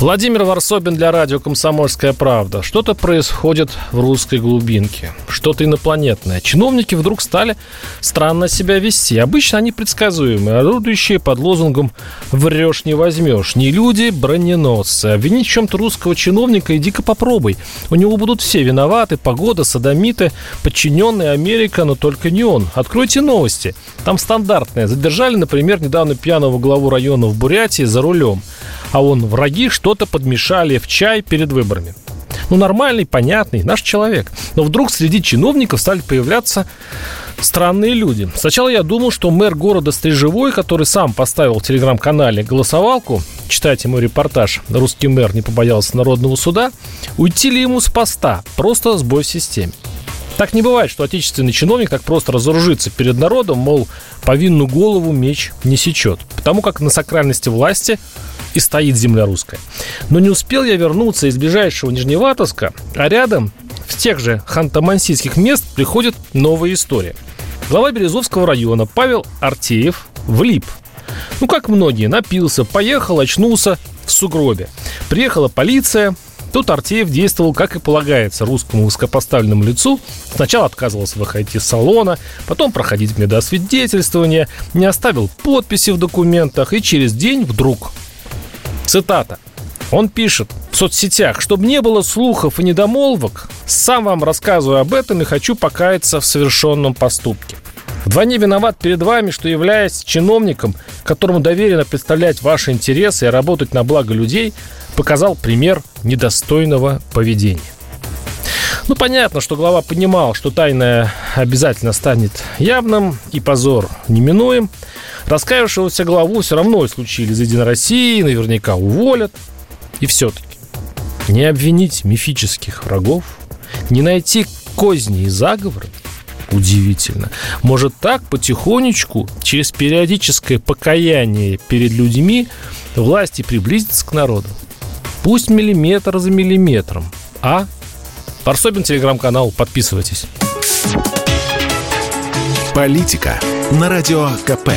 Владимир Варсобин для радио «Комсомольская правда». Что-то происходит в русской глубинке. Что-то инопланетное. Чиновники вдруг стали странно себя вести. Обычно они предсказуемые, орудующие под лозунгом «врешь не возьмешь». Не люди, броненосцы. Обвинить в чем-то русского чиновника иди-ка попробуй. У него будут все виноваты. Погода, садомиты, подчиненные Америка, но только не он. Откройте новости. Там стандартное. Задержали, например, недавно пьяного главу района в Бурятии за рулем а он враги что-то подмешали в чай перед выборами. Ну, нормальный, понятный, наш человек. Но вдруг среди чиновников стали появляться странные люди. Сначала я думал, что мэр города Стрижевой, который сам поставил в телеграм-канале голосовалку, читайте мой репортаж «Русский мэр не побоялся народного суда», уйти ли ему с поста, просто сбой в системе. Так не бывает, что отечественный чиновник так просто разоружится перед народом, мол, повинную голову меч не сечет. Потому как на сакральности власти и стоит земля русская. Но не успел я вернуться из ближайшего Нижневартовска, а рядом, в тех же ханты-мансийских мест, приходит новая история. Глава Березовского района Павел Артеев влип. Ну, как многие, напился, поехал, очнулся в сугробе. Приехала полиция, Тут Артеев действовал, как и полагается, русскому высокопоставленному лицу. Сначала отказывался выходить из салона, потом проходить медосвидетельствование, не оставил подписи в документах и через день вдруг Цитата. Он пишет в соцсетях, чтобы не было слухов и недомолвок, сам вам рассказываю об этом и хочу покаяться в совершенном поступке. Вдвойне виноват перед вами, что являясь чиновником, которому доверено представлять ваши интересы и работать на благо людей, показал пример недостойного поведения. Ну, понятно, что глава понимал, что тайное обязательно станет явным и позор неминуем. Раскаявшегося главу все равно исключили из Единой России, наверняка уволят. И все-таки не обвинить мифических врагов, не найти козни и заговоры, удивительно. Может так потихонечку, через периодическое покаяние перед людьми, власти приблизится к народу. Пусть миллиметр за миллиметром, а Парсобин, телеграм-канал, подписывайтесь. Политика на радио КП.